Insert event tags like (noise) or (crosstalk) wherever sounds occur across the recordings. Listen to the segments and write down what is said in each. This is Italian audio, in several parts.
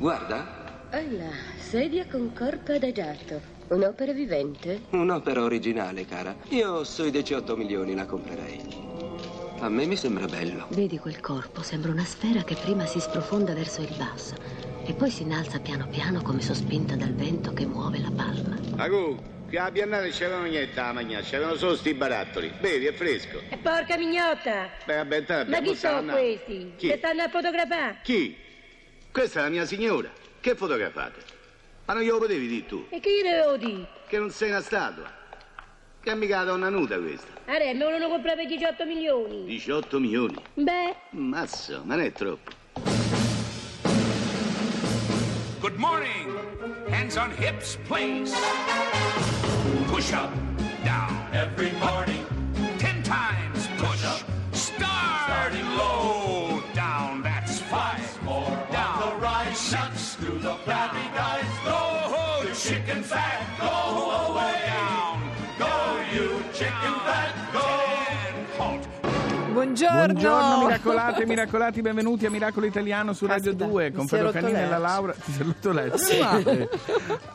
Guarda, Ah là, sedia con corpo adagiato. Un'opera vivente? un'opera originale, cara. Io sui 18 milioni la comprerei. A me mi sembra bello. Vedi quel corpo? Sembra una sfera che prima si sprofonda verso il basso e poi si innalza piano piano come sospinta dal vento che muove la palma. Agu, qui a Biennale c'erano niente da mangiare, c'erano solo sti barattoli. Bevi, è fresco. E porca mignotta! Beh, vabbè, Ma chi sono questi? Chi? Che stanno a fotografare? Chi? Questa è la mia signora. Che fotografate? Ma non glielo potevi dire tu? E chi le odi? Che non sei una statua. Che è mica la donna nuda questa. Are, me volevano comprare per 18 milioni. 18 milioni. Beh, Mazzo, ma non è troppo. Good morning. Hands on hips, please. Push up, down. Every morning. The Buongiorno. Buongiorno miracolate, miracolati, benvenuti a Miracolo Italiano su Radio Caspita, 2 mi con si è Pedro Canini e la. Laura. Ti sei rotto l'ercio? Scusate.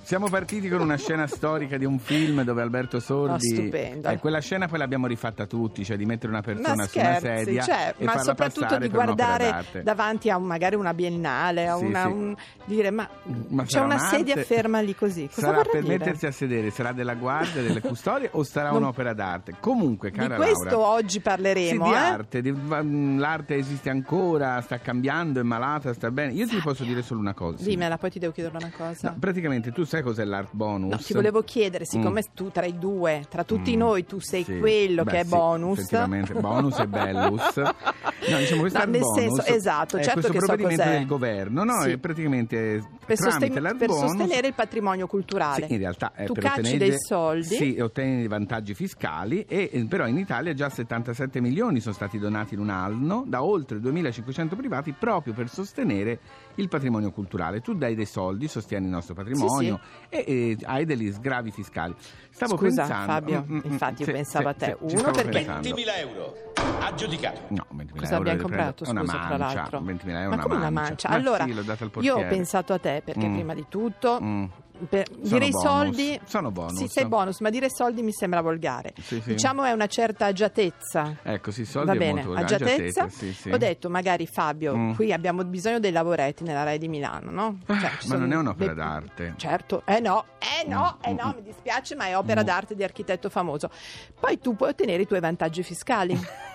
Siamo partiti con una scena storica di un film dove Alberto Sordi. Oh. Eh, quella scena poi l'abbiamo rifatta tutti, cioè di mettere una persona Ma su una scherzi, sedia cioè, e ma soprattutto di guardare davanti a un- magari una biennale, a Sì, una, sì. un- dire ma, Ma c'è una un'arte? sedia ferma lì così. Cosa sarà per dire? mettersi a sedere, sarà della guardia, delle custodie o sarà Non- un'opera d'arte? Comunque, Di cara questo Laura. oggi parleremo. Sì, di eh? Arte, di- va- mh, l'arte esiste ancora, sta cambiando, è malata, sta bene. Io ti posso dire solo una cosa. Dimmela, poi ti devo chiedere una cosa. No, praticamente tu sai cos'è l'art bonus? No, ti volevo chiedere, siccome tu tra i due, tra tutti Mm, noi, tu sei sì. quello Beh, che è sì, bonus. Effettivamente, bonus e bellus. (laughs) No, diciamo questo No, nel bonus senso, esatto, è certo questo che so provvedimento cos'è. del governo, no? Sì. È praticamente per, sosten- per sostenere il patrimonio culturale. Sì, in realtà è tu per cacci ottenere dei soldi. Sì, e ottieni dei vantaggi fiscali e eh, però in Italia già 77 milioni sono stati donati in un anno da oltre 2500 privati proprio per sostenere il patrimonio culturale. Tu dai dei soldi, sostieni il nostro patrimonio E, e hai degli sgravi fiscali. Stavo Scusa, pensando Fabio, Mm, mm, infatti io sì, pensavo sì, a te. sì, ci Uno, perché- pensando. 20.000 euro. Aggiudicato. No, 20.000 Cosa euro abbiamo comprato, una scusa, tra mancia, l'altro? 20.000 euro Ma una come una mancia? mancia? Ma allora, sì, io ho pensato a te perché Mm. prima di tutto... Mm. per- dire i soldi Sono bonus. sì sei bonus ma dire soldi mi sembra volgare Sì, sì. diciamo è una certa agiatezza Ecco, sì, soldi Va bene, molto agiatezza. sì. Ho detto, magari Fabio, Mm. qui abbiamo bisogno dei lavoretti nella Rai di Milano, no? Cioè, Ah, ma sono non è un'opera dei- d'arte. Certo, eh no, eh no, Mm, eh no, mm, mi dispiace, ma è opera Mm. d'arte di architetto famoso. Poi tu puoi ottenere i tuoi vantaggi fiscali, (laughs)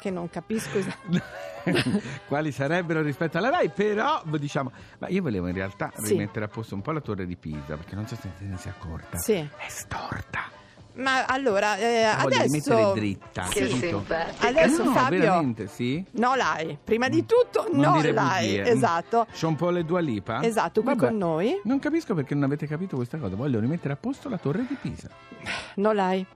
che non capisco esattamente. (laughs) Quali sarebbero rispetto alla RAI, però diciamo, ma io volevo in realtà Sì. rimettere a posto un po' la torre di Pisa, perché non so se te ne sia accorta. Sì. È storta. Ma allora, eh, adesso... dritta, Sì. capito? Adesso no, Fabio... veramente, sì? No, l'hai. Prima di tutto, Non no, l'hai. bugie. Esatto. Sean Paul e Dua Lipa? Esatto, qui Vabbè, con noi. Non capisco perché non avete capito questa cosa. Voglio rimettere a posto la torre di Pisa. No, l'hai.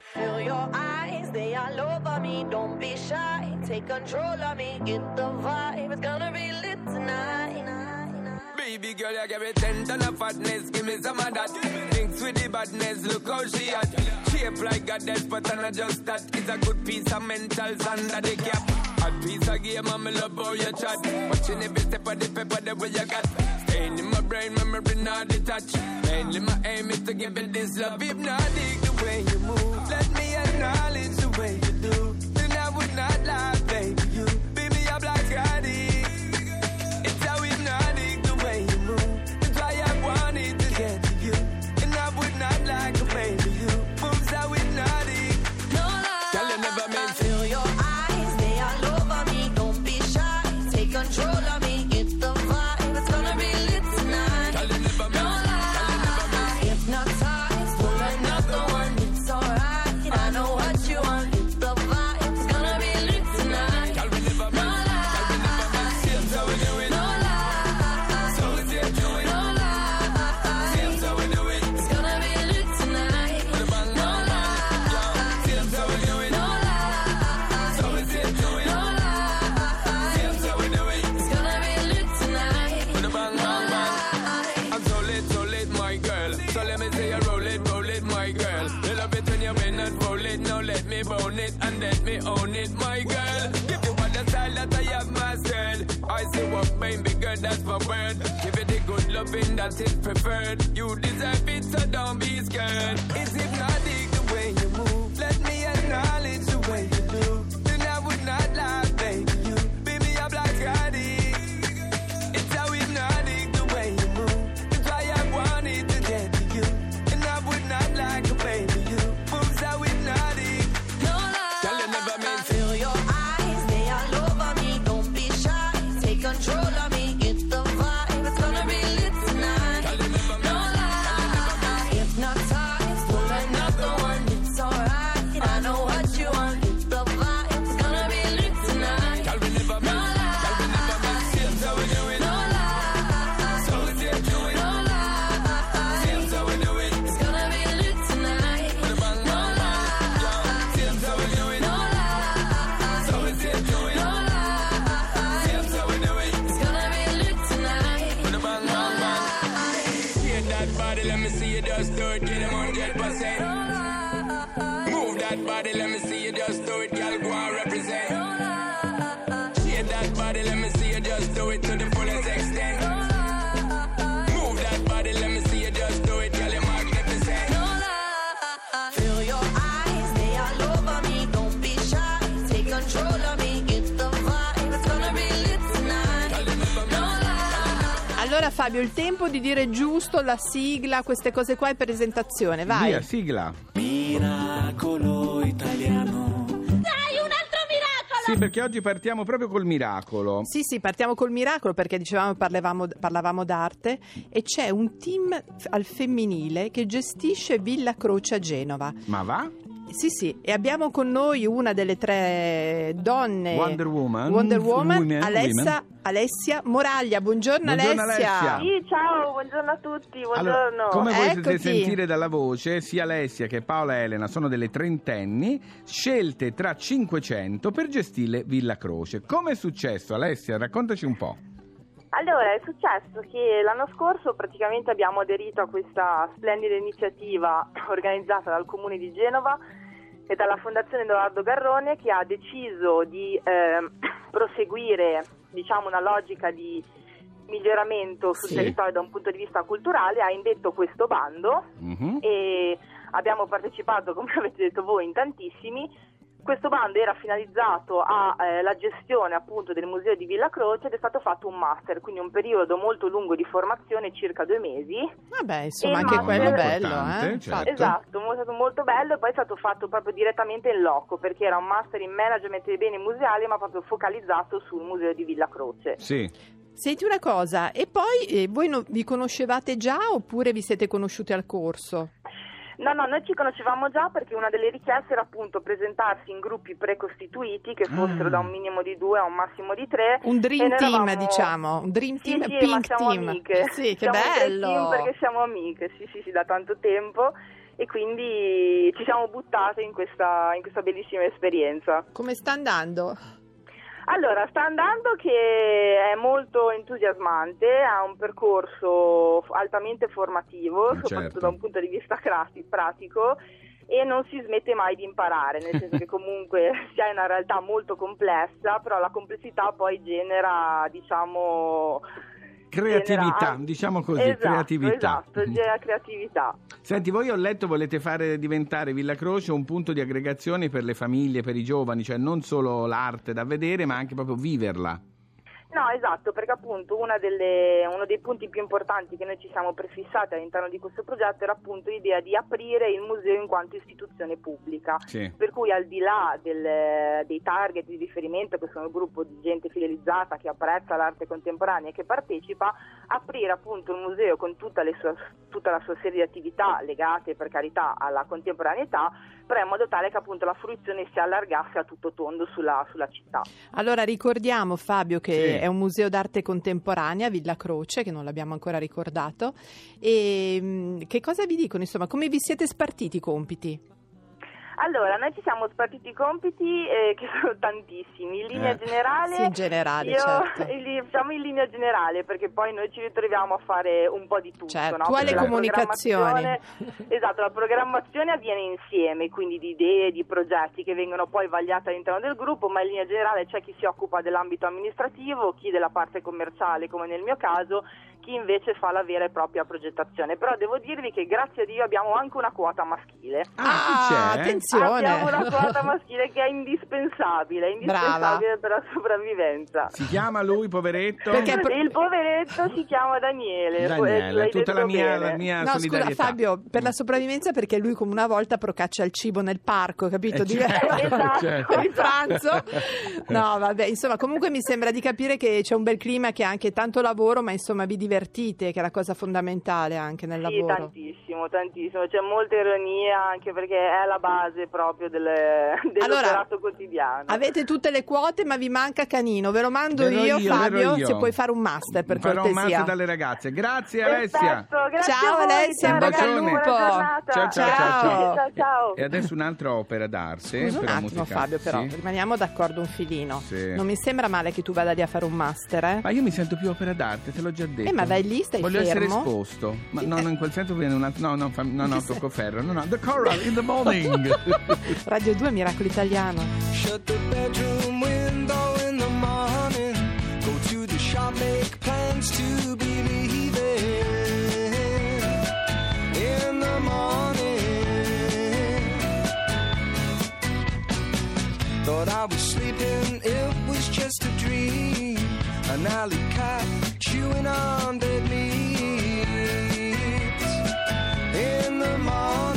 They all over me. Don't be shy, take control of me. Get the vibe, it's gonna be lit tonight. Baby girl, you give me ten ton of fatness, give me some of that. Thinks with the badness, look how she at. Shape like a death, but I'm not just that. It's a good piece of mentals under the cap. A piece of game, I'm love how you chat. Watching every step of the paper, the way you got. Staying in my brain, memory not detached. Mainly my aim is to give it this love. Hypnotic the is preferred. You deserve it, so don't be scared. Allora Fabio, il tempo di dire giusto la sigla, queste cose qua in presentazione, vai. Via, sigla. Miracolo italiano. Sì, perché oggi partiamo proprio col miracolo. Sì, sì, partiamo col miracolo perché dicevamo parlavamo, parlavamo d'arte e c'è un team al femminile che gestisce Villa Croce a Genova. Ma va? Sì, sì, e abbiamo con noi una delle tre donne Wonder Woman. Wonder Woman, Women, Alessa- women. Alessia Moraglia. Buongiorno, Buongiorno, Alessia. Alessia. Sì, ciao, buongiorno a tutti, buongiorno. Allora, come voi potete Eccoti. sentire dalla voce, sia Alessia che Paola Elena sono delle trentenni scelte tra 500 per gestire Villa Croce. Come è successo, Alessia? Raccontaci un po'. Allora, è successo che l'anno scorso praticamente abbiamo aderito a questa splendida iniziativa (laughs) organizzata dal Comune di Genova e dalla Fondazione Edoardo Garrone che ha deciso di ehm, (coughs) proseguire diciamo, una logica di miglioramento sul Sì. territorio da un punto di vista culturale, ha indetto questo bando Mhm. e abbiamo partecipato, (laughs) come avete detto voi, in tantissimi. Questo bando era finalizzato alla gestione appunto del museo di Villa Croce ed è stato fatto un master, quindi un periodo molto lungo di formazione, circa due mesi. Vabbè, insomma, E anche master- quello è bello, eh? certo. Esatto, è stato molto bello e poi è stato fatto proprio direttamente in loco perché era un master in management dei beni museali ma proprio focalizzato sul museo di Villa Croce. Sì. Senti una cosa, e poi eh, voi no- vi conoscevate già oppure vi siete conosciuti al corso? No, no, noi ci conoscevamo già perché una delle richieste era appunto presentarsi in gruppi precostituiti che fossero Ah. da un minimo di due a un massimo di tre. Un dream noi team, eravamo- diciamo, un dream Sì, team, sì, pink siamo team. amiche. Sì, che Siamo bello. team perché siamo amiche, sì, sì, sì, da tanto tempo e quindi ci siamo buttate in questa, in questa bellissima esperienza. Come sta andando? Allora, sta andando che è molto entusiasmante, ha un percorso altamente formativo, Eh, soprattutto certo. da un punto di vista (laughs) pratico e non si smette mai di imparare, nel senso che (laughs) comunque si ha una realtà molto complessa, però la complessità poi genera, diciamo... Creatività, genera- diciamo così, Esatto, creatività. Esatto, genera creatività. Senti, voi ho letto volete fare diventare Villa Croce un punto di aggregazione per le famiglie, per i giovani, cioè non solo l'arte da vedere, ma anche proprio viverla. No, esatto, perché appunto una delle- uno dei punti più importanti che noi ci siamo prefissati all'interno di questo progetto era appunto l'idea di aprire il museo in quanto istituzione pubblica. Sì. Per cui al di là del- dei target di riferimento, che sono il gruppo di gente fidelizzata che apprezza l'arte contemporanea e che partecipa, aprire appunto il museo con tutta, le sue- tutta la sua serie di attività legate per carità alla contemporaneità, però in modo tale che appunto la fruizione si allargasse a tutto tondo sulla, sulla città. Allora ricordiamo Fabio che Sì. È un museo d'arte contemporanea, Villa Croce, che non l'abbiamo ancora ricordato. E mh, che cosa vi dicono? Insomma, come vi siete spartiti i compiti? Allora, noi ci siamo spartiti i compiti eh, che (laughs) sono tantissimi. In linea Eh. generale, Sì, in generale, io, certo. (laughs) in diciamo in linea generale, perché poi noi ci ritroviamo a fare un po' di tutto. Certo, no? tu hai Perché le la comunicazioni. programmazione- Esatto, la programmazione avviene insieme, quindi di idee, di progetti che vengono poi vagliati all'interno del gruppo, ma in linea generale c'è chi si occupa dell'ambito amministrativo, chi della parte commerciale, come nel mio caso, chi invece fa la vera e propria progettazione. Però devo dirvi che grazie a Dio abbiamo anche una quota maschile. Ah, chi c'è? attenzione. Abbiamo una quota maschile che è indispensabile, indispensabile per la sopravvivenza. Si chiama lui, poveretto? il poveretto si chiama Daniele. Daniele, tutta la mia, la mia No, scusa solidarietà. Fabio, per la sopravvivenza perché lui come una volta procaccia il cibo nel parco, capito? Eh, certo, Diventa- (laughs) certo. il pranzo. No, vabbè, insomma, comunque mi sembra di capire che c'è un bel clima, che ha anche tanto lavoro, ma insomma vi divertite, che è la cosa fondamentale anche nel Sì, lavoro. tantissimo, tantissimo. C'è molta ironia anche perché è la base proprio (laughs) del, dell'operato quotidiano. Avete tutte le quote, ma vi manca Canino. Ve lo mando io, io, Fabio, io. se puoi fare un master per Farò un cortesia. master dalle ragazze. Grazie Alessia. Perfetto, grazie Ciao, a voi, Alessia, bocca al ragazzi, lupo. Ciao, ciao, ciao, ciao. ciao, ciao. E adesso un'altra opera d'arte. Scusa un attimo. Fabio, però Sì? rimaniamo d'accordo un filino. Sì. Non mi sembra male che tu vada lì a fare un master, eh? Ma io mi sento più opera d'arte, te l'ho già detto. Eh, ma vai lì, stai Voglio essere fermo. esposto. Ma no, no, in quel senso viene un altro. No, no, no, tocco ferro. No, no, The Coral in the morning. (laughs) Radio 2 Miracolo Italiano. Shut the bedroom window in the morning. Go to the shop, make plans to be leaving. In the morning. Thought I was sleeping, it was just a dream. An alley cat chewing on dead meat. In the morning.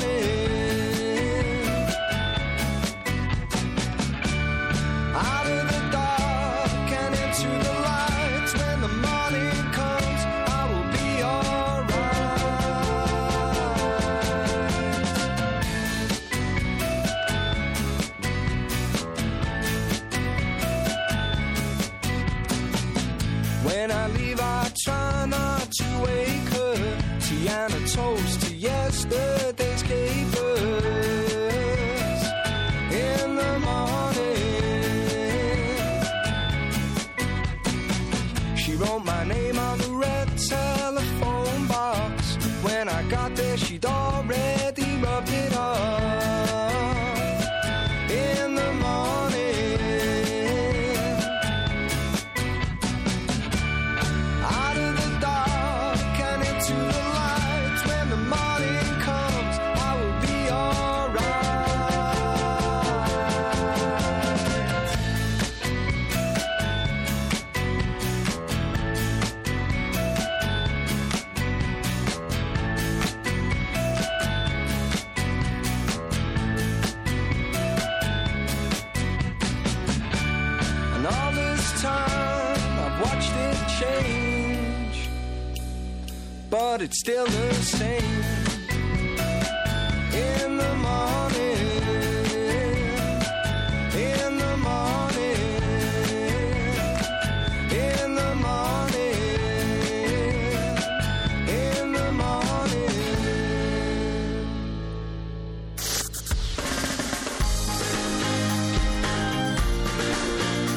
It's still the same. In the morning, in the morning, in the morning, in the morning.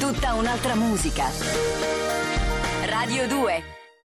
Tutta un'altra musica. Radio 2